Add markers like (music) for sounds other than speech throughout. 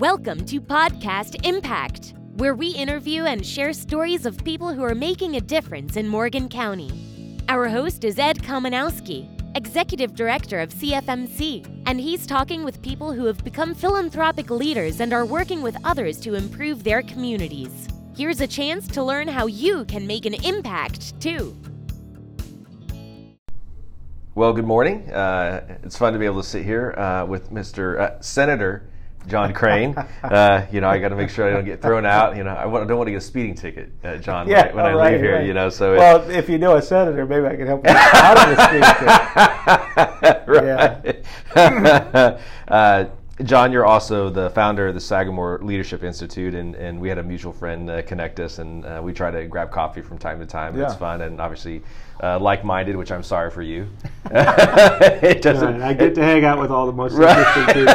Welcome to Podcast Impact, where we interview and share stories of people who are making a difference in Morgan County. Our host is Ed Kamenowski, Executive Director of CFMC, and he's talking with people who have become philanthropic leaders and are working with others to improve their communities. Here's a chance to learn how you can make an impact too. Well, good morning. Uh, it's fun to be able to sit here uh, with Mr. Uh, Senator John (laughs) Crane. Uh, you know, I got to make sure I don't get thrown out. You know, I don't want to get a speeding ticket, uh, John, Yeah, when, I- when I right, leave here. right. You know, so well, if you know a senator, maybe I can help you out of the speech. (laughs) right. (laughs) uh, John, you're also the founder of the Sagamore Leadership Institute, and, and we had a mutual friend uh, connect us, and uh, we try to grab coffee from time to time. and It's fun, and obviously uh, like-minded, which I'm sorry for you. it doesn't. Right, I get to hang out with all the most interesting people.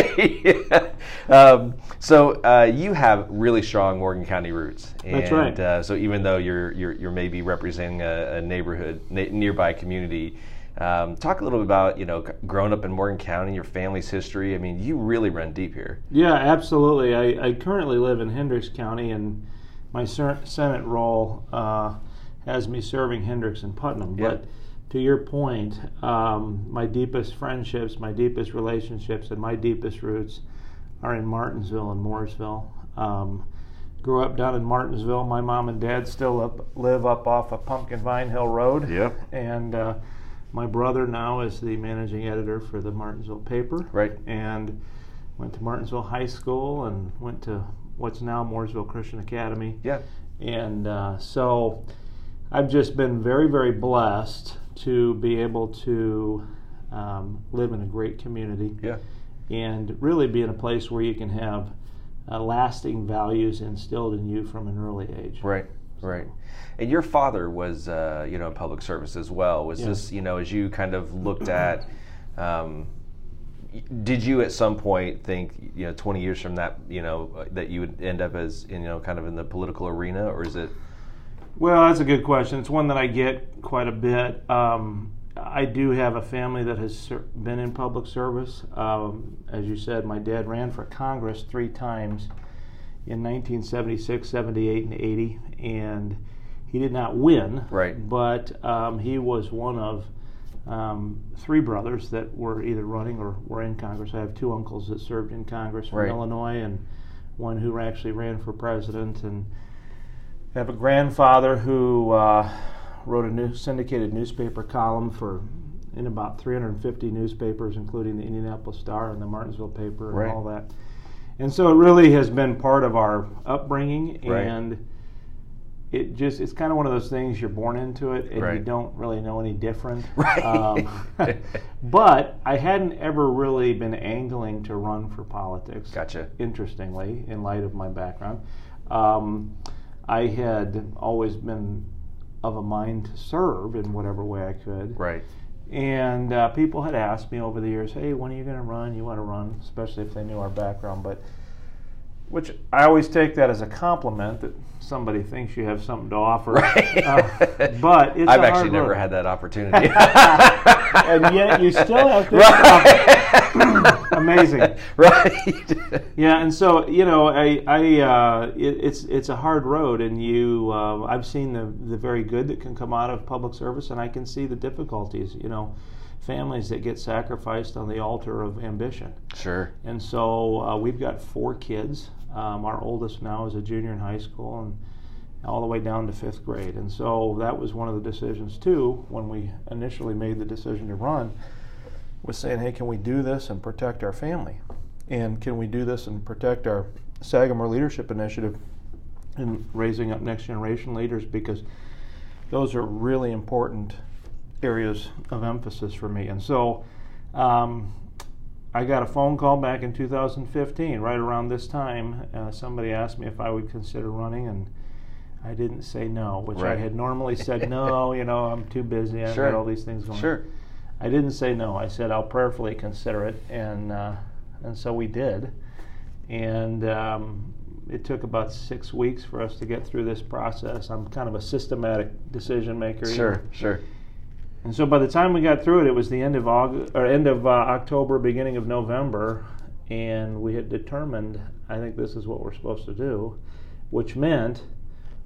Right. (laughs) um, so uh, you have really strong Morgan County roots. And, That's right. Uh, so even though you're you're, you're maybe representing a, a neighborhood na- nearby community, um, talk a little bit about you know growing up in Morgan County, your family's history. I mean, you really run deep here. Yeah, absolutely. I, I currently live in Hendricks County, and my ser- Senate role uh, has me serving Hendricks and Putnam. Yeah. But to your point, um, my deepest friendships, my deepest relationships, and my deepest roots are in Martinsville and Mooresville. Um, grew up down in Martinsville. My mom and dad still up, live up off of Pumpkin Vine Hill Road. Yep. And uh, my brother now is the managing editor for the Martinsville paper Right. and went to Martinsville High School and went to what's now Mooresville Christian Academy. Yeah. And uh, so I've just been very, very blessed to be able to um, live in a great community Yeah. and really be in a place where you can have uh, lasting values instilled in you from an early age. Right, right. And your father was, uh, you know, in public service as well. Was this, you know, as you kind of looked at, um, did you at some point think, you know, 20 years from that, you know, uh, that you would end up as, you know, kind of in the political arena, or is it? Well, that's a good question. It's one that I get quite a bit. Um, I do have a family that has ser- been in public service. Um, as you said, my dad ran for Congress three times in 1976, 78, and 80, and he did not win. Right. But um, he was one of um, three brothers that were either running or were in Congress. I have two uncles that served in Congress from Right. Illinois, and one who actually ran for president. And I have a grandfather who uh, wrote a new syndicated newspaper column for in about 350 newspapers, including the Indianapolis Star and the Martinsville paper and Right. all that. And so it really has been part of our upbringing, Right. and it just it's kind of one of those things you're born into it, and you don't really know any different. (laughs) Right. Um, (laughs) but I hadn't ever really been angling to run for politics Gotcha. interestingly, in light of my background. Um, I had always been of a mind to serve in whatever way I could. Right. And uh, people had asked me over the years, hey, when are you going to run? You want to run, especially if they knew our background. But which I always take that as a compliment that somebody thinks you have something to offer. Right. Uh, but it's I've actually never had that (laughs) opportunity. and yet you still have to. right. (laughs) Amazing. (laughs) right. (laughs) Yeah, and so you know, I, I, uh, it, it's it's a hard road, and you, uh, I've seen the the very good that can come out of public service, and I can see the difficulties. You know, families that get sacrificed on the altar of ambition, Sure. and so uh, we've got four kids. Um, our oldest now is a junior in high school, and all the way down to fifth grade, and so that was one of the decisions too when we initially made the decision to run. Was saying, hey, can we do this and protect our family? And can we do this and protect our Sagamore Leadership Initiative in raising up next generation leaders? Because those are really important areas of emphasis for me. And so um, I got a phone call back in 2015, right around this time. Uh, somebody asked me if I would consider running, and I didn't say no, which Right. I had normally said no, you know, I'm too busy, I've Sure. got all these things going on. I didn't say no. I said I'll prayerfully consider it, and uh, and so we did. And um, it took about six weeks for us to get through this process. I'm kind of a systematic decision maker. Sure. Sure. And so by the time we got through it, it was the end of August or end of uh, October, beginning of November, and we had determined, I think this is what we're supposed to do, which meant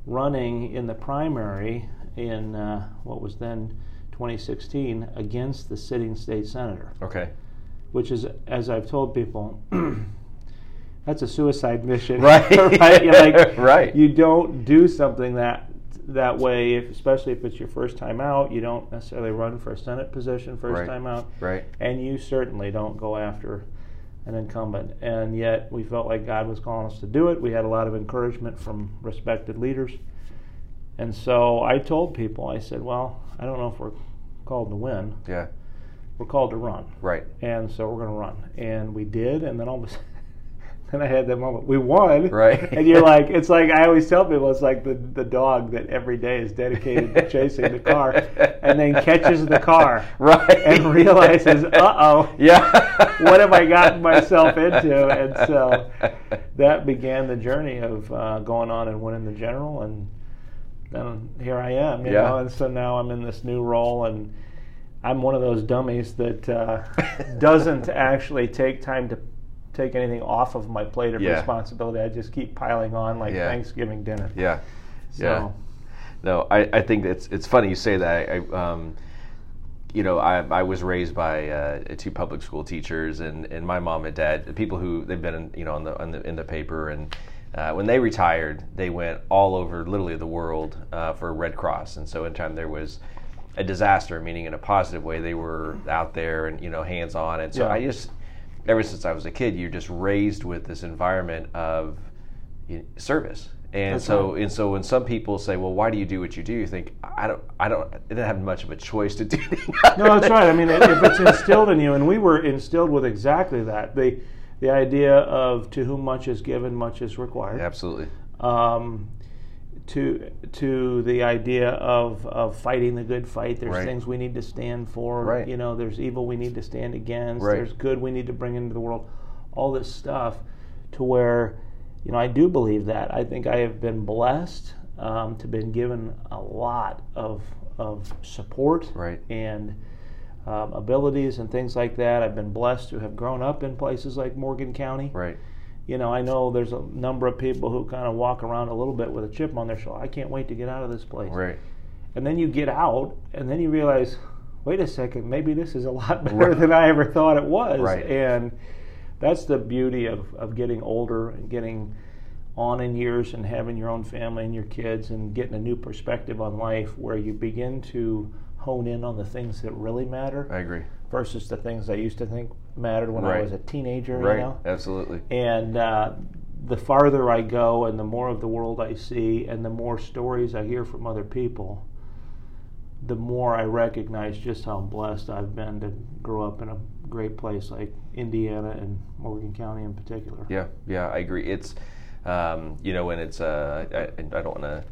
running in the primary in uh, what was then 2016 against the sitting state senator. Okay. Which is, as I've told people, (clears throat) that's a suicide mission. (laughs) Right. (laughs) right? You're like, (laughs) right. You don't do something that that way, if, especially if it's your first time out. You don't necessarily run for a Senate position first right. time out. Right. And you certainly don't go after an incumbent. And yet we felt like God was calling us to do it. We had a lot of encouragement from respected leaders. And so I told people, I said, well, I don't know if we're called to win. Yeah. We're called to run. Right. And so we're going to run. And we did. And then all of a sudden, (laughs) then I had that moment. We won. Right. (laughs) And you're like, it's like, I always tell people, it's like the, the dog that every day is dedicated to (laughs) chasing the car and then catches the car. Right. And realizes, uh oh. Yeah. what have I gotten myself into? And so that began the journey of uh, going on and winning the general. And then here I am, you Yeah. know. And so now I'm in this new role, and I'm one of those dummies that uh, (laughs) doesn't actually take time to take anything off of my plate of Yeah. responsibility. I just keep piling on like Yeah. Thanksgiving dinner. Yeah. So, Yeah. No, I, I think it's it's funny you say that. I, um, you know, I, I was raised by uh, two public school teachers, and, and my mom and dad, people who they've been in, you know on the, on the in the paper, and uh, when they retired, they went all over literally the world uh, for Red Cross, and so anytime there was a disaster, meaning in a positive way, they were out there and you know hands on, and so Yeah. I just ever since I was a kid, you're just raised with this environment of service. And That's so, right. and so, when some people say, "Well, why do you do what you do?" You think, "I don't, I don't, I didn't have much of a choice to do." No, that's right. I mean, (laughs) if it's instilled in you, and we were instilled with exactly that the the idea of to whom much is given, much is required. Absolutely. Um, to to the idea of, of fighting the good fight. There's Right. things we need to stand for. Right. You know, there's evil we need to stand against. Right. There's good we need to bring into the world. All this stuff, to where, you know, I do believe that. I think I have been blessed um, to been given a lot of of support Right. and um, abilities and things like that. I've been blessed to have grown up in places like Morgan County. Right. You know, I know there's a number of people who kind of walk around a little bit with a chip on their shoulder. I can't wait to get out of this place. Right. And then you get out, and then you realize, wait a second, maybe this is a lot (laughs) better Right. than I ever thought it was. Right. And that's the beauty of, of getting older and getting on in years and having your own family and your kids and getting a new perspective on life where you begin to hone in on the things that really matter I agree. versus the things I used to think mattered when I was a teenager. Right. You know? Absolutely. And uh, the farther I go and the more of the world I see and the more stories I hear from other people, the more I recognize just how blessed I've been to grow up in a great place like Indiana and Morgan County in particular. Yeah. Yeah. I agree. It's, um, you know, when it's, uh, I, I don't want to.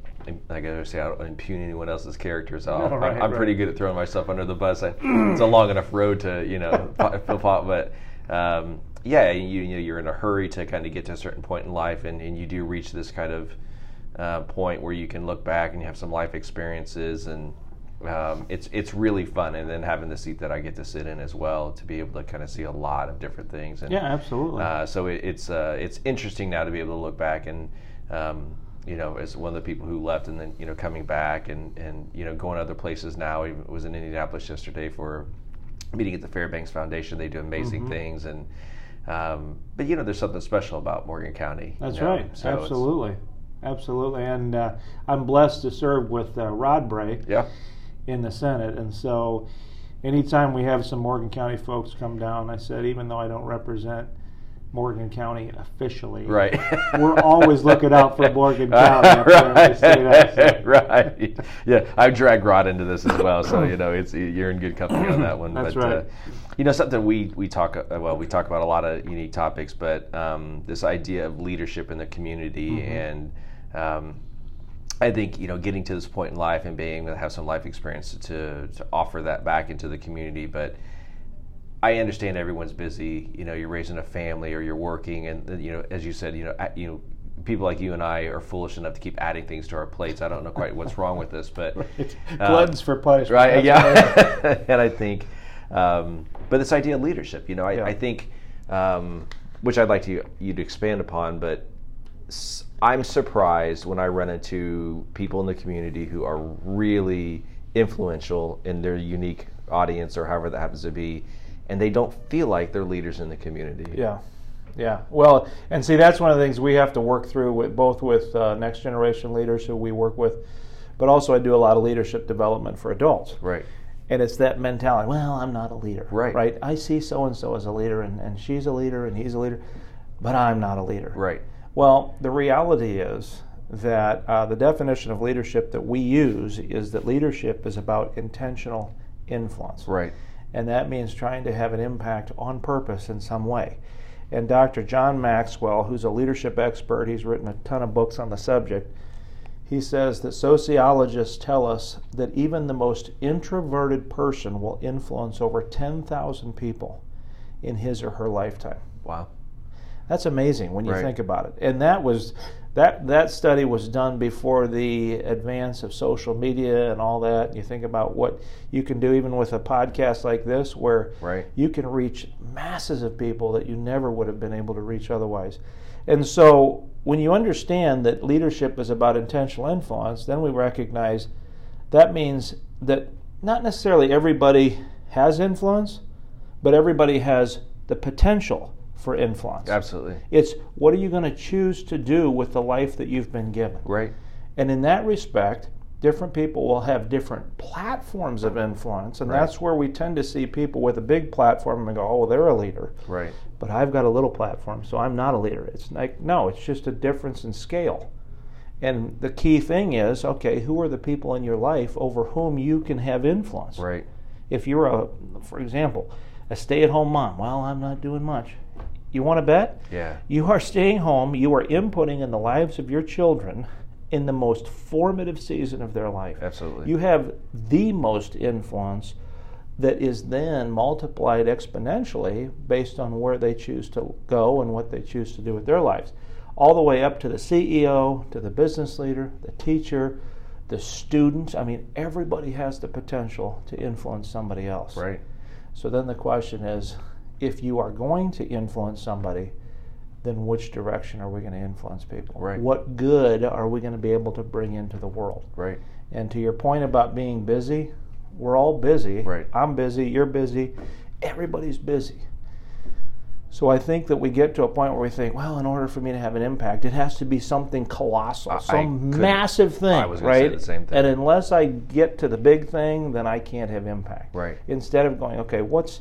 I gotta say, I don't impugn anyone else's characters. I'll, No, (laughs) right, I'm, I'm pretty good at throwing myself under the bus. I, (clears throat) it's a long enough road to, you know. (laughs) But um, yeah, you, you know, you're in a hurry to kind of get to a certain point in life, and, and you do reach this kind of uh, point where you can look back and you have some life experiences, and um, it's it's really fun. And then having the seat that I get to sit in as well to be able to kind of see a lot of different things. And, Yeah, absolutely. uh, so it, it's uh, it's interesting now to be able to look back and um, you know as one of the people who left and then you know coming back and and you know going other places now. I was in Indianapolis yesterday for meeting at the Fairbanks Foundation. They do amazing Mm-hmm. things and. Um, but you know, there's something special about Morgan County. That's you know, right. so Absolutely. Absolutely. And uh, I'm blessed to serve with uh, Rod Bray. Yeah. in the Senate. And so, anytime we have some Morgan County folks come down, I said, even though I don't represent Morgan County officially, Right. (laughs) we're always looking out for Morgan County up there in the right, (laughs) right. Yeah, I've dragged Rod into this as well, so you know it's you're in good company on that one. (clears throat) That's but, right. Uh, you know something we we talk uh, well we talk about a lot of unique topics, but um, this idea of leadership in the community Mm-hmm. and. Um, I think you know getting to this point in life and being able to have some life experience to to offer that back into the community, but I understand everyone's busy. You know, you're raising a family or you're working, and uh, you know, as you said, you know, you know, people like you and I are foolish enough to keep adding things to our plates. I don't know quite what's wrong with this, but (laughs) Gluttons for punishment. right? That's Yeah, (laughs) and I think, um, but this idea of leadership, you know, I, Yeah. I think um, which I'd like to you to expand upon, but s- I'm surprised when I run into people in the community who are really influential in their unique audience or however that happens to be, and they don't feel like they're leaders in the community. Yeah, yeah. Well, and see, that's one of the things we have to work through with both with uh, next generation leaders who we work with, but also I do a lot of leadership development for adults. Right. And it's that mentality. Well, I'm not a leader. Right. Right. I see so and so as a leader, and, and she's a leader, and he's a leader, but I'm not a leader. Right. Well, the reality is that uh, the definition of leadership that we use is that leadership is about intentional influence. Right. And that means trying to have an impact on purpose in some way. And Dr. John Maxwell, who's a leadership expert, he's written a ton of books on the subject. He says that sociologists tell us that even the most introverted person will influence over 10,000 people in his or her lifetime. Wow. That's amazing when you Right. think about it. And that was that that study was done before the advance of social media and all that. You think about what you can do even with a podcast like this where Right. you can reach masses of people that you never would have been able to reach otherwise. And so when you understand that leadership is about intentional influence, then we recognize that means that not necessarily everybody has influence, but everybody has the potential for influence. Absolutely. It's what are you going to choose to do with the life that you've been given? Right. And in that respect, different people will have different platforms of influence. And Right. that's where we tend to see people with a big platform and go, oh, well, they're a leader. Right. But I've got a little platform, so I'm not a leader. It's like, no, it's just a difference in scale. And the key thing is, okay, who are the people in your life over whom you can have influence? Right. If you're a, for example, a stay at home mom, well, I'm not doing much. You want to bet? Yeah. You are staying home, you are inputting in the lives of your children in the most formative season of their life. Absolutely. You have the most influence that is then multiplied exponentially based on where they choose to go and what they choose to do with their lives. All the way up to the CEO, to the business leader, the teacher, the student. I mean, everybody has the potential to influence somebody else. Right. So then the question is if you are going to influence somebody, then which direction are we going to influence people? Right. What good are we going to be able to bring into the world? Right. And to your point about being busy, we're all busy. Right. I'm busy, you're busy, everybody's busy. So I think that we get to a point where we think, well, in order for me to have an impact, it has to be something colossal, I- I some couldn't- massive thing, I was gonna say right? the same thing. And unless I get to the big thing, then I can't have impact. Right. Instead of going, okay, what's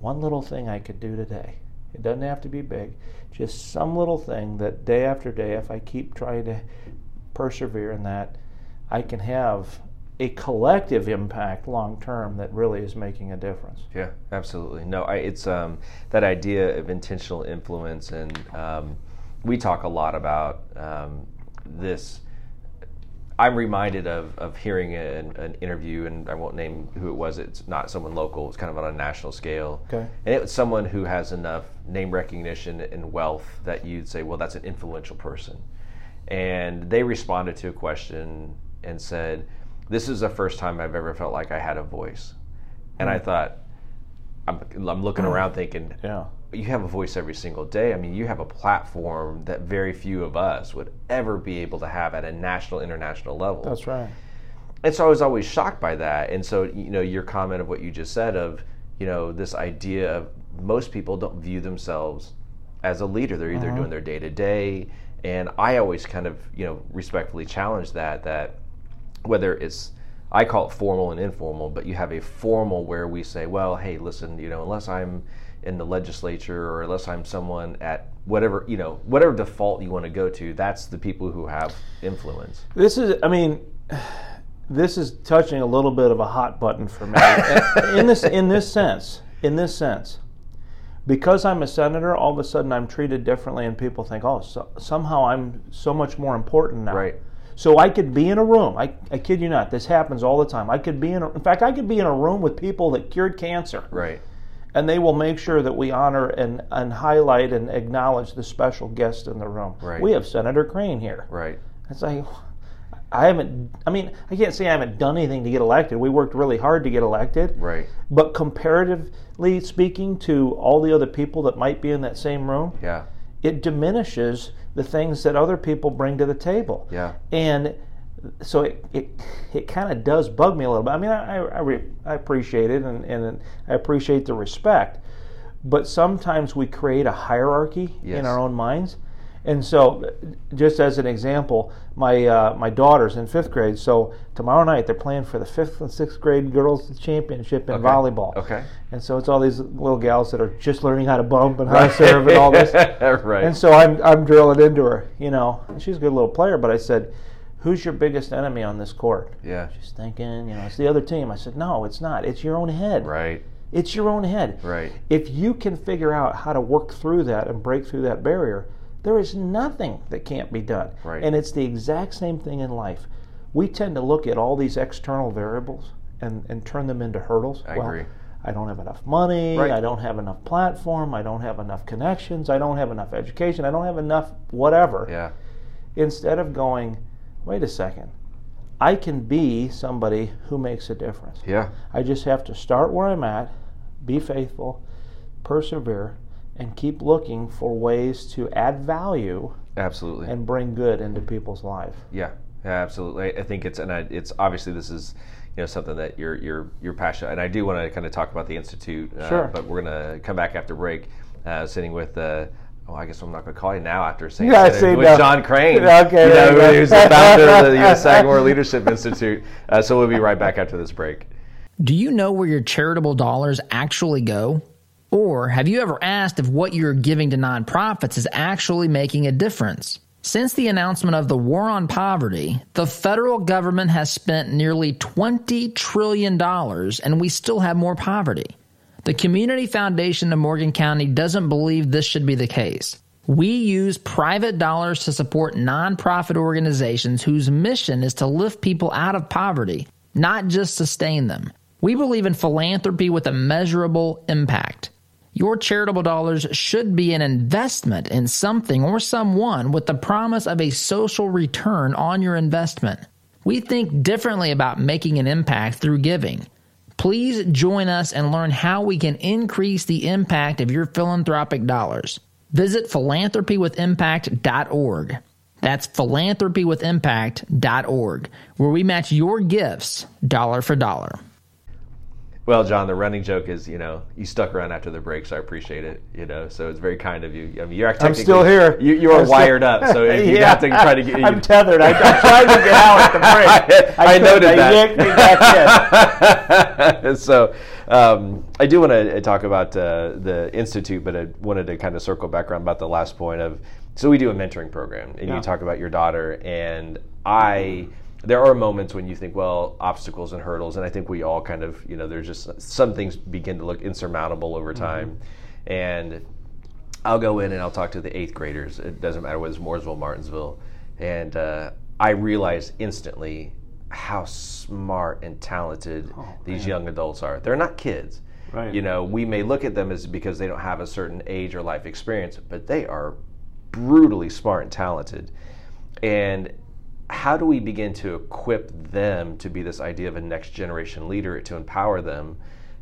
one little thing I could do today? It doesn't have to be big. Just some little thing that day after day, if I keep trying to persevere in that, I can have a collective impact long term that really is making a difference. Yeah, absolutely. No, I, it's um, that idea of intentional influence, and um, we talk a lot about um, this. I'm reminded of, of hearing an, an interview, and I won't name who it was. It's not someone local. It's kind of on a national scale, Okay. and it was someone who has enough name recognition and wealth that you'd say, well, that's an influential person. And they responded to a question and said, "This is the first time I've ever felt like I had a voice." And I hmm. thought, I'm, I'm looking hmm. around thinking, Yeah. You have a voice every single day. I mean, you have a platform that very few of us would ever be able to have at a national, international level. That's right. And so I was always shocked by that. And so, you know, your comment of what you just said of, you know, this idea of most people don't view themselves as a leader. They're either uh-huh. doing their day to day. And I always kind of, you know, respectfully challenge that, that whether it's, I call it formal and informal, but you have a formal where we say, well, hey, listen, you know, unless I'm in the legislature or unless I'm someone at whatever, you know, whatever default you want to go to, that's the people who have influence. This is, I mean, this is touching a little bit of a hot button for me. (laughs) in this, in this sense, in this sense, because I'm a senator, all of a sudden I'm treated differently, and people think, oh, so, somehow I'm so much more important now. Right. So I could be in a room. I, I kid you not. This happens all the time. I could be in. A, in fact, I could be in a room with people that cured cancer, Right. And they will make sure that we honor and, and highlight and acknowledge the special guest in the room. Right. We have Senator Crane here. Right. It's like I haven't. I mean, I can't say I haven't done anything to get elected. We worked really hard to get elected. Right. But comparatively speaking to all the other people that might be in that same room, Yeah. it diminishes the things that other people bring to the table. Yeah. And so it it, it kind of does bug me a little bit. I mean, I I, I, re, I appreciate it and, and I appreciate the respect, but sometimes we create a hierarchy Yes. in our own minds. And so, just as an example, my uh, my daughter's in fifth grade. So tomorrow night they're playing for the fifth and sixth grade girls championship in Okay. volleyball. Okay. And so it's all these little gals that are just learning how to bump and how to serve and all this. (laughs) right. And so I'm, I'm drilling into her, you know. She's a good little player, but I said, Who's your biggest enemy on this court? yeah. She's thinking, you know, it's the other team. I said, No, it's not. It's your own head. Right. It's your own head. Right. If you can figure out how to work through that and break through that barrier, there is nothing that can't be done. Right. And it's the exact same thing in life. We tend to look at all these external variables and, and turn them into hurdles. I agree. I don't have enough money. Right. I don't have enough platform. I don't have enough connections. I don't have enough education. I don't have enough whatever. Yeah. Instead of going, wait a second, I can be somebody who makes a difference. Yeah. I just have to start where I'm at, be faithful, persevere, and keep looking for ways to add value Absolutely. and bring good into people's life. Yeah, yeah, absolutely. I think it's and I, it's obviously this is you know something that you're you're you're passionate, and I do want to kind of talk about the institute. Uh, Sure. But we're gonna come back after break, uh, sitting with. Uh, Oh, I guess I'm not going to call you now after saying Yeah, that. say with no. John Crane, (laughs) Okay, you there know, go. who's the founder of the you Sagamore (laughs) Leadership Institute. Uh, so we'll be right back after this break. Do you know where your charitable dollars actually go? Or have you ever asked if what you're giving to nonprofits is actually making a difference? Since the announcement of the war on poverty, the federal government has spent nearly $20 trillion and we still have more poverty. The Community Foundation of Morgan County doesn't believe this should be the case. We use private dollars to support nonprofit organizations whose mission is to lift people out of poverty, not just sustain them. We believe in philanthropy with a measurable impact. Your charitable dollars should be an investment in something or someone with the promise of a social return on your investment. We think differently about making an impact through giving. Please join us and learn how we can increase the impact of your philanthropic dollars. Visit philanthropywithimpact.org. That's philanthropywithimpact.org, where we match your gifts dollar for dollar. Well, John, the running joke is, you know, you stuck around after the break, so I appreciate it. You know, so it's very kind of you. I mean, you're I'm still here. You, you are I'm still- wired up, so (laughs) if you Yeah. have to try to get. I'm tethered. I, I tried to get out at the (laughs) break. I, couldn't. noted They that. (laughs) so um, I do want to talk about uh, the institute, but I wanted to kind of circle back around about the last point of. So we do a mentoring program, and Yeah. you talk about your daughter, and I. There are moments when you think, well, obstacles and hurdles, and I think we all kind of, you know, there's just some things begin to look insurmountable over time, and I'll go in and I'll talk to the eighth graders. It doesn't matter whether it's Mooresville, Martinsville, and uh, I realize instantly how smart and talented these young adults are. They're not kids. Right. You know, we may look at them as because they don't have a certain age or life experience, but they are brutally smart and talented. And how do we begin to equip them to be this idea of a next generation leader to empower them?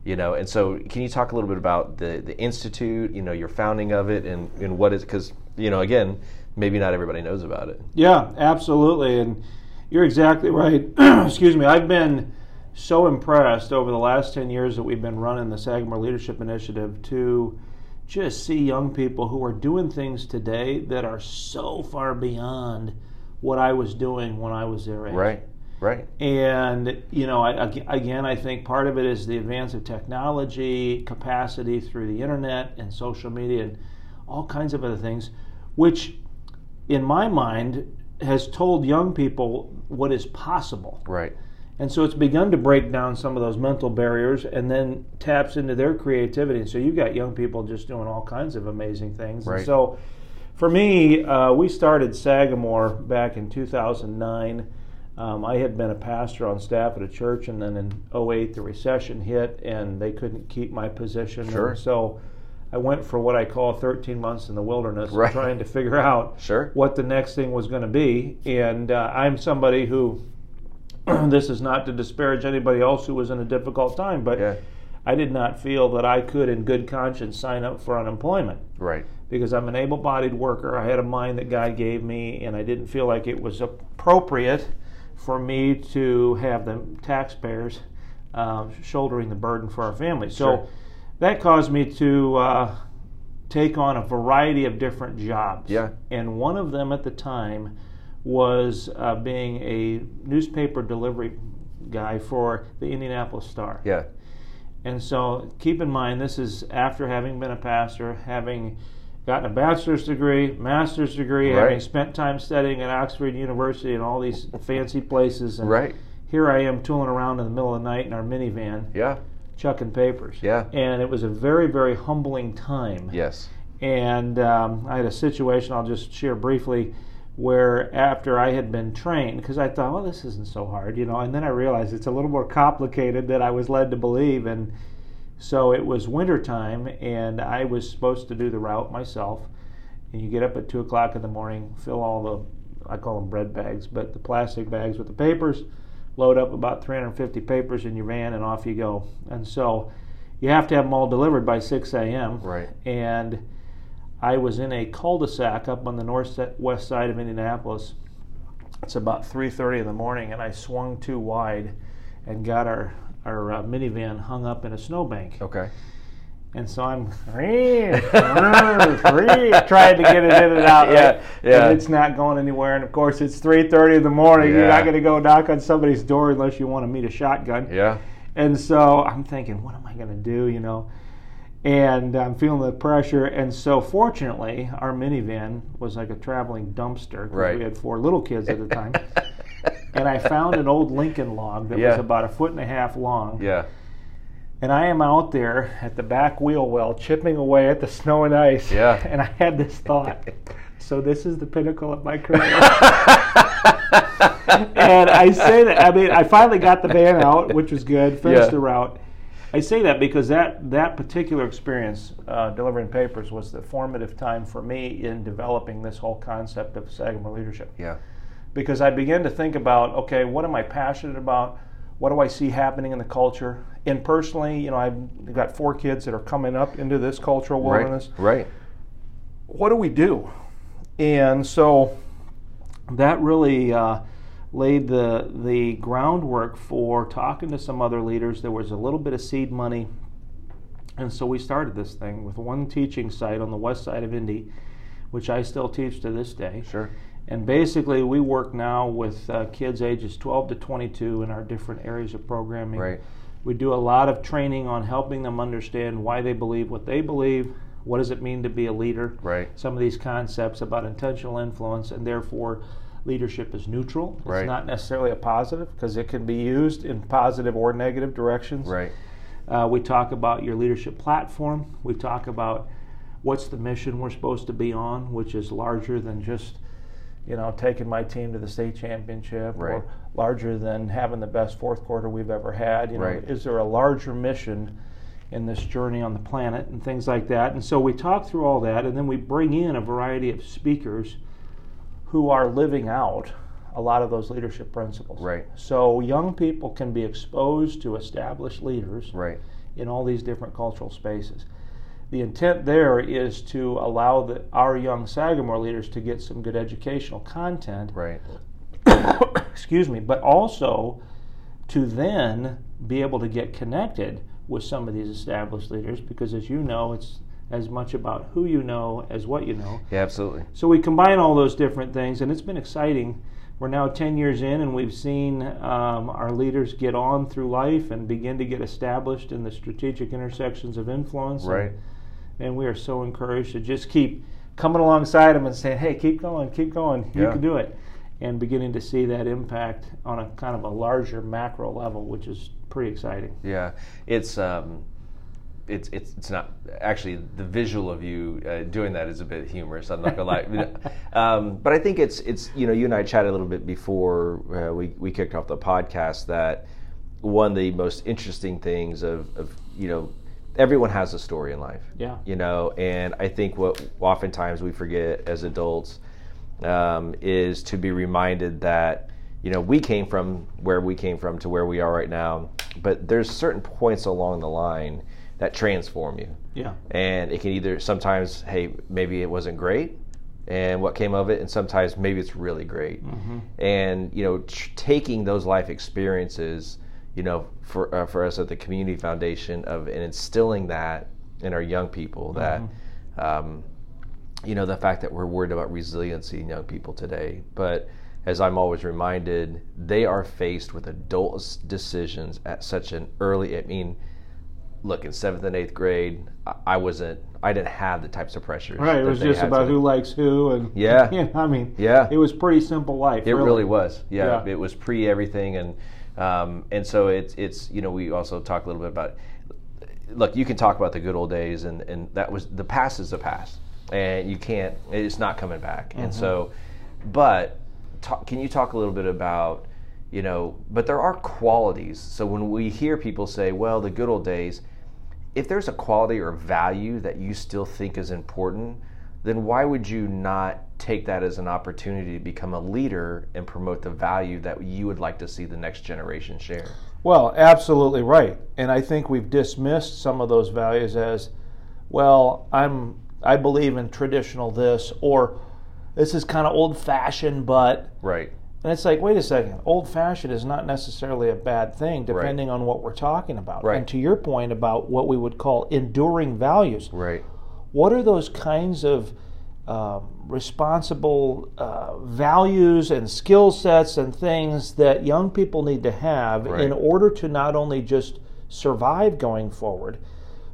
You know, and so can you talk a little bit about the the institute? You know, your founding of it, and and what is because you know again maybe not everybody knows about it. Yeah, absolutely. And you're exactly right. (clears throat) Excuse me. I've been so impressed over the last 10 years that we've been running the Sagamore Leadership Initiative to just see young people who are doing things today that are so far beyond what I was doing when I was their age. Right. Right. And you know, I, again, I think part of it is the advance of technology, capacity through the internet and social media, and all kinds of other things, which, in my mind, has told young people what is possible. Right. And so it's begun to break down some of those mental barriers, and then taps into their creativity. And so you've got young people just doing all kinds of amazing things. Right. And so, for me, uh, we started Sagamore back in 2009. Um, I had been a pastor on staff at a church, and then in 08 the recession hit, and they couldn't keep my position. Sure. And so I went for what I call 13 months in the wilderness, Right. trying to figure out Sure. what the next thing was going to be. And uh, I'm somebody who, (clears throat) this is not to disparage anybody else who was in a difficult time, but Yeah. I did not feel that I could, in good conscience, sign up for unemployment Right. Because I'm an able bodied worker. I had a mind that God gave me, and I didn't feel like it was appropriate for me to have the taxpayers uh, shouldering the burden for our family. So Sure. that caused me to uh, take on a variety of different jobs. Yeah. And one of them at the time was uh, being a newspaper delivery guy for the Indianapolis Star. Yeah. And so keep in mind, this is after having been a pastor, having gotten a bachelor's degree, master's degree, Right. having spent time studying at Oxford University and all these (laughs) fancy places. And Right. here I am tooling around in the middle of the night in our minivan, Yeah. chucking papers. Yeah. And it was a very, very humbling time. Yes. And um, I had a situation I'll just share briefly where after I had been trained, because I thought, well, this isn't so hard, you know, and then I realized it's a little more complicated than I was led to believe. And so it was wintertime, and I was supposed to do the route myself. And you get up at 2 o'clock in the morning, fill all the, I call them bread bags, but the plastic bags with the papers, load up about 350 papers in your van, and off you go. And so you have to have them all delivered by 6 a.m. Right. And I was in a cul-de-sac up on the northwest side of Indianapolis. It's about 3:30 in the morning, and I swung too wide and got our our uh, minivan hung up in a snowbank. Okay. And so I'm trying to get it in and out. (laughs) Yeah, right? yeah. And it's not going anywhere. And of course, it's 3:30 in the morning. You're not going to go knock on somebody's door unless you want to meet a shotgun. Yeah. And so I'm thinking, what am I going to do, you know? And I'm feeling the pressure. And so, fortunately, our minivan was like a traveling dumpster Right. we had four little kids at the time. (laughs) and I found an old Lincoln log that was about a foot and a half long. Yeah. And I am out there at the back wheel well, chipping away at the snow and ice. Yeah. (laughs) And I had this thought. So this is the pinnacle of my career. (laughs) and I say that I mean I finally got the van out, which was good. Finished Yeah. the route. I say that because that that particular experience uh, delivering papers was the formative time for me in developing this whole concept of Sagamore leadership Yeah. Because I began to think about okay, what am I passionate about? What do I see happening in the culture? And personally, you know, I've got four kids that are coming up into this cultural wilderness. Right. Right. What do we do? And so that really uh, laid the the groundwork for talking to some other leaders. There was a little bit of seed money, and so we started this thing with one teaching site on the west side of Indy, which I still teach to this day. Sure. And basically, we work now with uh, kids ages 12 to 22 in our different areas of programming. Right. We do a lot of training on helping them understand why they believe what they believe, what does it mean to be a leader, Right. some of these concepts about intentional influence, and therefore leadership is neutral. It's Right. not necessarily a positive because it can be used in positive or negative directions. Right. Uh, we talk about your leadership platform. We talk about what's the mission we're supposed to be on, which is larger than just, you know, taking my team to the state championship, Right. or larger than having the best fourth quarter we've ever had. You know, Right. is there a larger mission in this journey on the planet and things like that? And so we talk through all that, and then we bring in a variety of speakers who are living out a lot of those leadership principles. Right. So young people can be exposed to established leaders Right. in all these different cultural spaces. The intent there is to allow the, our young Sagamore leaders to get some good educational content, Right. (coughs) excuse me, but also to then be able to get connected with some of these established leaders because, as you know, it's as much about who you know as what you know. Yeah. Absolutely. So we combine all those different things, and it's been exciting. We're now 10 years in, and we've seen um, our leaders get on through life and begin to get established in the strategic intersections of influence. Right. And, we are so encouraged to just keep coming alongside them and saying, hey, keep going, keep going, you Yeah. can do it. And beginning to see that impact on a kind of a larger macro level, which is pretty exciting. Yeah, it's um, it's it's it's not actually the visual of you uh, doing that is a bit humorous. I'm not gonna lie, (laughs) um, but I think it's it's you know you and I chatted a little bit before uh, we we kicked off the podcast that one of the most interesting things of of you know everyone has a story in life. Yeah. You know, and I think what oftentimes we forget as adults um, is to be reminded that you know we came from where we came from to where we are right now, but there's certain points along the line that transform you. Yeah. And it can either sometimes, hey, maybe it wasn't great, and what came of it, and sometimes maybe it's really great. And you know, tr- taking those life experiences, you know, for uh, for us at the Community Foundation of and instilling that in our young people that. Um, you know the fact that we're worried about resiliency in young people today but as i'm always reminded they are faced with adult decisions at such an early i mean look in seventh and eighth grade i, I wasn't i didn't have the types of pressures Right. It was just about today. who likes who, and (laughs) Yeah. you know, I mean, Yeah. it was pretty simple life. It really, was. Yeah, Yeah. it was pre everything, and um, and so it's it's you know we also talk a little bit about. Look, you can talk about the good old days, and and that was the past is the past, and you can't. It's not coming back, and so, but talk, can you talk a little bit about, you know, but there are qualities. So when we hear people say, well, the good old days, if there's a quality or value that you still think is important, then why would you not take that as an opportunity to become a leader and promote the value that you would like to see the next generation share? Well, absolutely right. And I think we've dismissed some of those values as, well, I'm I believe in traditional this or this is kind of old fashioned, but Right. and it's like, wait a second, old fashioned is not necessarily a bad thing depending on what we're talking about. Right. And to your point about what we would call enduring values, Right. What are those kinds of um, responsible uh, values and skill sets and things that young people need to have Right. in order to not only just survive going forward,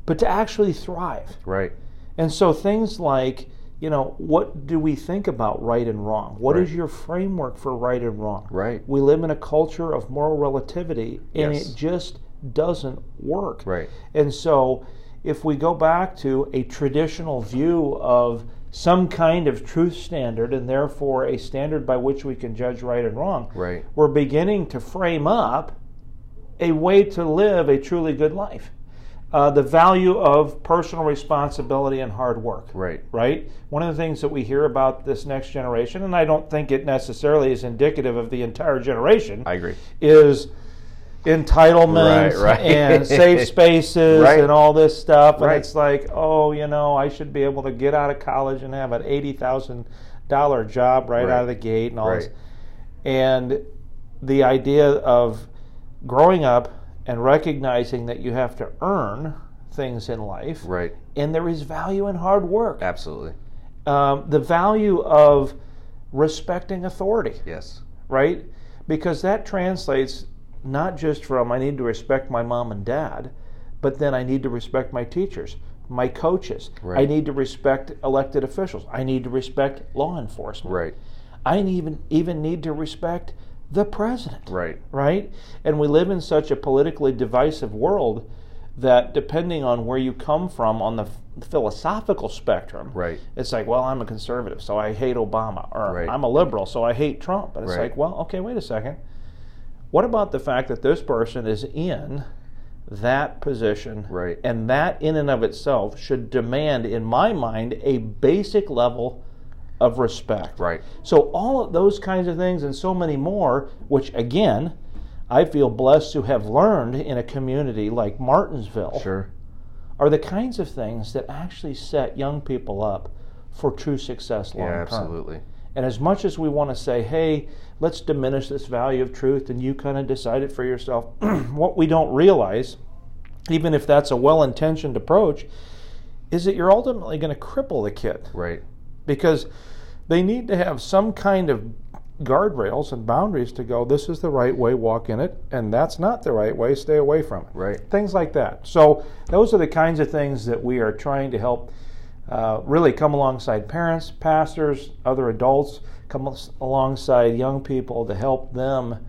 but to actually thrive? Right. And so things like, you know, what do we think about right and wrong? What is Right. your framework for right and wrong? Right. We live in a culture of moral relativity, and Yes. it just doesn't work. Right. And so, if we go back to a traditional view of some kind of truth standard and therefore a standard by which we can judge right and wrong, Right. we're beginning to frame up a way to live a truly good life. Uh, the value of personal responsibility and hard work Right. right? One of the things that we hear about this next generation, and I don't think it necessarily is indicative of the entire generation, I agree. is entitlement Right, right. and safe (laughs) spaces Right. and all this stuff. And it's like, oh, you know, I should be able to get out of college and have an eighty thousand dollar job right, Right. out of the gate and all this. And the idea of growing up and recognizing that you have to earn things in life Right. and there is value in hard work Absolutely. um, the value of respecting authority, Yes. right? Because that translates not just from I need to respect my mom and dad, but then I need to respect my teachers, my coaches. I need to respect elected officials. I need to respect law enforcement. Right. I even even need to respect the president Right. right? And we live in such a politically divisive world that depending on where you come from on the philosophical spectrum, Right. it's like, well, I'm a conservative, so I hate Obama, or Right. I'm a liberal, so I hate Trump. And it's Right. like, well, okay, wait a second. What about the fact that this person is in that position, Right. and that in and of itself should demand, in my mind, a basic level of respect. Right. So all of those kinds of things and so many more, which again, I feel blessed to have learned in a community like Martinsville, Sure. are the kinds of things that actually set young people up for true success long Yeah. term. And as much as we want to say, hey, let's diminish this value of truth and you kind of decide it for yourself, (clears throat) what we don't realize, even if that's a well intentioned approach, is that you're ultimately going to cripple the kid Right. because they need to have some kind of guardrails and boundaries to go this is the right way walk in it and that's not the right way stay away from it Right. things like that so those are the kinds of things that we are trying to help uh, really come alongside parents pastors other adults come alongside young people to help them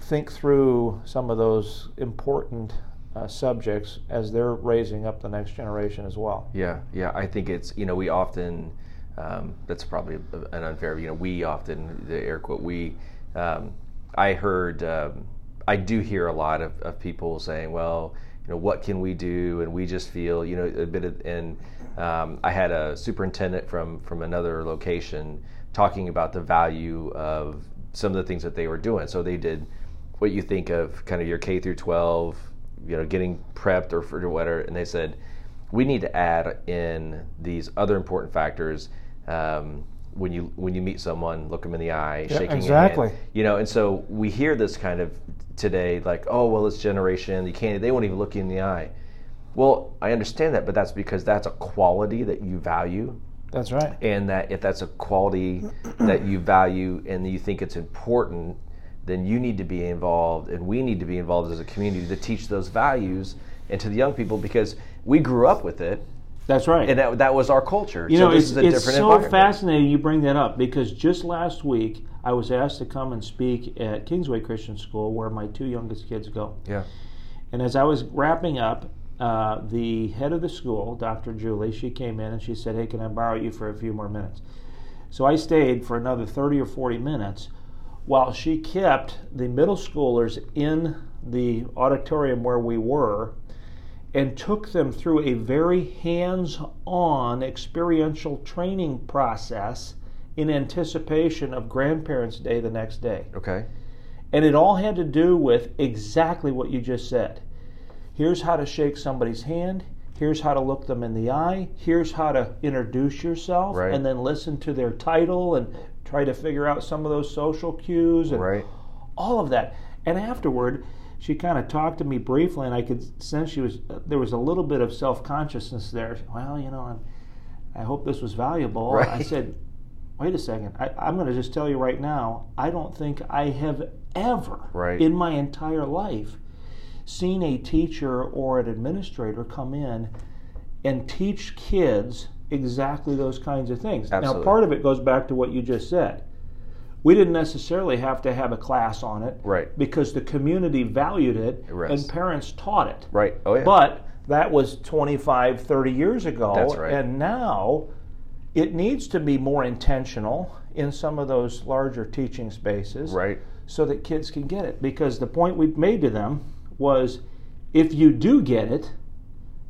think through some of those important uh, subjects as they're raising up the next generation as well Yeah, yeah. I think it's you know we often um, that's probably an unfair you know we often the air quote we um, I heard um, I do hear a lot of, of people saying well you know, what can we do? And we just feel, you know, a bit of, and um, I had a superintendent from, from another location talking about the value of some of the things that they were doing. So they did what you think of kind of your K through 12, you know, getting prepped or for whatever. And they said, we need to add in these other important factors. Um, when you when you meet someone, look them in the eye, Yeah, shaking exactly. hand. You know, and so we hear this kind of today, like, oh well, it's generation. You can't. They won't even look you in the eye. Well, I understand that, but that's because that's a quality that you value, That's right. and that if that's a quality that you value and you think it's important, then you need to be involved, and we need to be involved as a community to teach those values and to the young people because we grew up with it, That's right. and that, that was our culture. You so know, this it's, is a it's different so fascinating you bring that up because just last week I was asked to come and speak at Kingsway Christian School where my two youngest kids go. Yeah. And as I was wrapping up, uh, the head of the school, Dr. Julie, she came in and she said, Hey, can I borrow you for a few more minutes? So I stayed for another 30 or 40 minutes while she kept the middle schoolers in the auditorium where we were and took them through a very hands on experiential training process in anticipation of Grandparents' Day the next day. Okay. And it all had to do with exactly what you just said. Here's how to shake somebody's hand. Here's how to look them in the eye. Here's how to introduce yourself Right. and then listen to their title and try to figure out some of those social cues and Right. all of that. And afterward, she kind of talked to me briefly, and I could sense she was there was a little bit of self consciousness there. Well, you know, I'm, I hope this was valuable. I said, wait a second. I, I'm going to just tell you right now. I don't think I have ever Right. in my entire life seen a teacher or an administrator come in and teach kids exactly those kinds of things. Now, part of it goes back to what you just said. We didn't necessarily have to have a class on it Right. because the community valued it and parents taught it. Right. Oh yeah. But that was 25, 30 years ago. That's right. And now it needs to be more intentional in some of those larger teaching spaces right. so that kids can get it. Because the point we've made to them was if you do get it,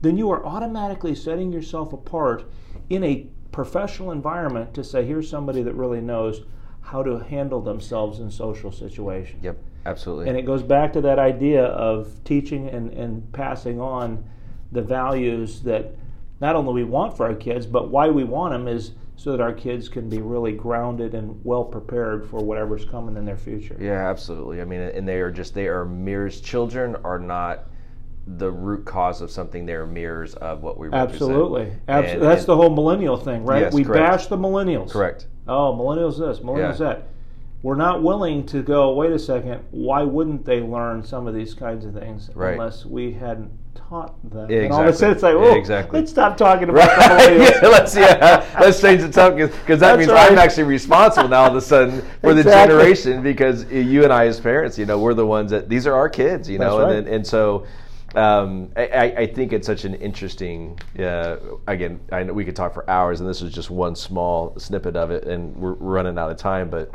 then you are automatically setting yourself apart in a professional environment to say, here's somebody that really knows how to handle themselves in social situations. Yep. Absolutely. And it goes back to that idea of teaching and, and passing on the values that not only we want for our kids, but why we want them is so that our kids can be really grounded and well prepared for whatever's coming in their future. Yeah, absolutely. I mean, and they are just they are mirrors. Children are not the root cause of something; they are mirrors of what we represent. Absolutely. Abs- That's and- the whole millennial thing, right? Yes, we correct. bash the millennials. correct. Oh, millennials this, millennials Yeah. that. We're not willing to go, wait a second, why wouldn't they learn some of these kinds of things Right. unless we hadn't taught them? Yeah, And all of a exactly. sudden it's like, Yeah, oh, exactly. let's stop talking about Right. (laughs) yeah, let's yeah, (laughs) let's change the topic because that That's means right. I'm actually responsible now all of a sudden (laughs) for the generation because you and I as parents, you know, we're the ones that these are our kids, you know, and then, and so. Um, I, I- think it's such an interesting. Uh, again, I know we could talk for hours, and this is just one small snippet of it, and we're, we're running out of time. But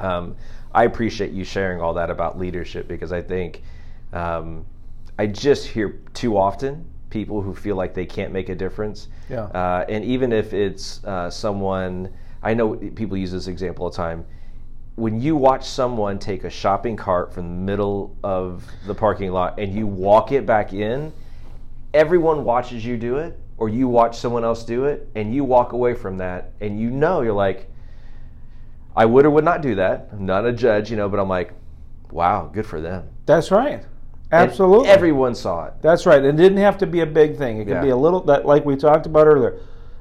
um, I appreciate you sharing all that about leadership because I think um, I just hear too often people who feel like they can't make a difference. Yeah. Uh, and even if it's uh, someone, I know people use this example all the time. When you watch someone take a shopping cart from the middle of the parking lot and you walk it back in, everyone watches you do it, or you watch someone else do it, and you walk away from that, and you know you're like, I would or would not do that. I'm not a judge, you know, but I'm like, wow, good for them. That's right. And Absolutely. everyone saw it. That's right. It didn't have to be a big thing. It could Yeah. be a little that like we talked about earlier.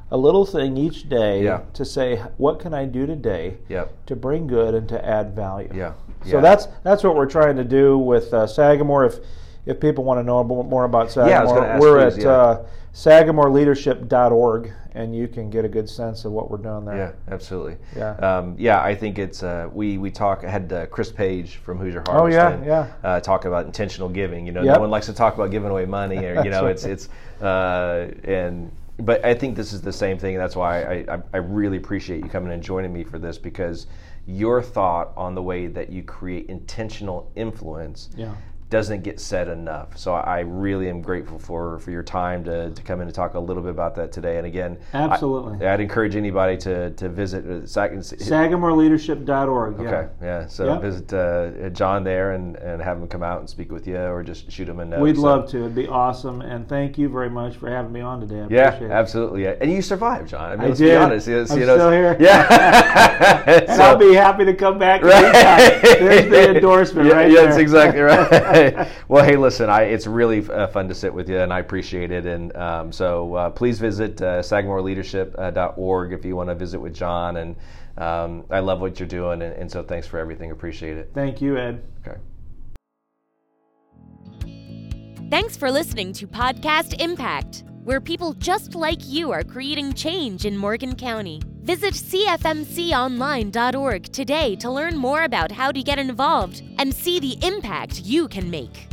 A little thing each day Yeah. to say what can I do today Yep. to bring good and to add value. Yeah. So that's that's what we're trying to do with uh, Sagamore. If if people want to know more about Sagamore, Yeah, I was gonna ask we're at yeah. uh, SagamoreLeadership.org, and you can get a good sense of what we're doing there. Yeah, absolutely. Yeah. um, yeah. I think it's uh, we we talk. I had uh, Chris Page from Hoosier Harvest. Oh, yeah, yeah. Uh, talk about intentional giving. You know, Yep. no one likes to talk about giving away money, or you (laughs) know, That's it's it's uh, and. But I think this is the same thing. That's why I, I, I really appreciate you coming and joining me for this because your thought on the way that you create intentional influence Yeah. Doesn't get said enough. So I really am grateful for for your time to, to come in and talk a little bit about that today. And again, absolutely, I, would encourage anybody to to visit uh, Sag- sagamoreLeadership.org. Yeah. Okay, yeah. So yep. visit uh, John there and, and have him come out and speak with you, or just shoot him a note. We'd so. love to. It'd be awesome. And thank you very much for having me on today. I yeah, absolutely. Yeah. And you survived, John. I mean, I let's did. be honest. I'm you know, still here. Yeah. (laughs) (laughs) and so, I'll be happy to come back. Right. There's the endorsement (laughs) yeah, right yeah, there. that's exactly right. (laughs) well, hey, listen, I, it's really uh, fun to sit with you, and I appreciate it. And um, so uh, please visit uh, SagamoreLeadership.org if you want to visit with John. And um, I love what you're doing, and, and so thanks for everything. Appreciate it. Thank you, Ed. Okay. Thanks for listening to Podcast Impact, where people just like you are creating change in Morgan County. Visit CFMCOnline.org today to learn more about how to get involved and see the impact you can make.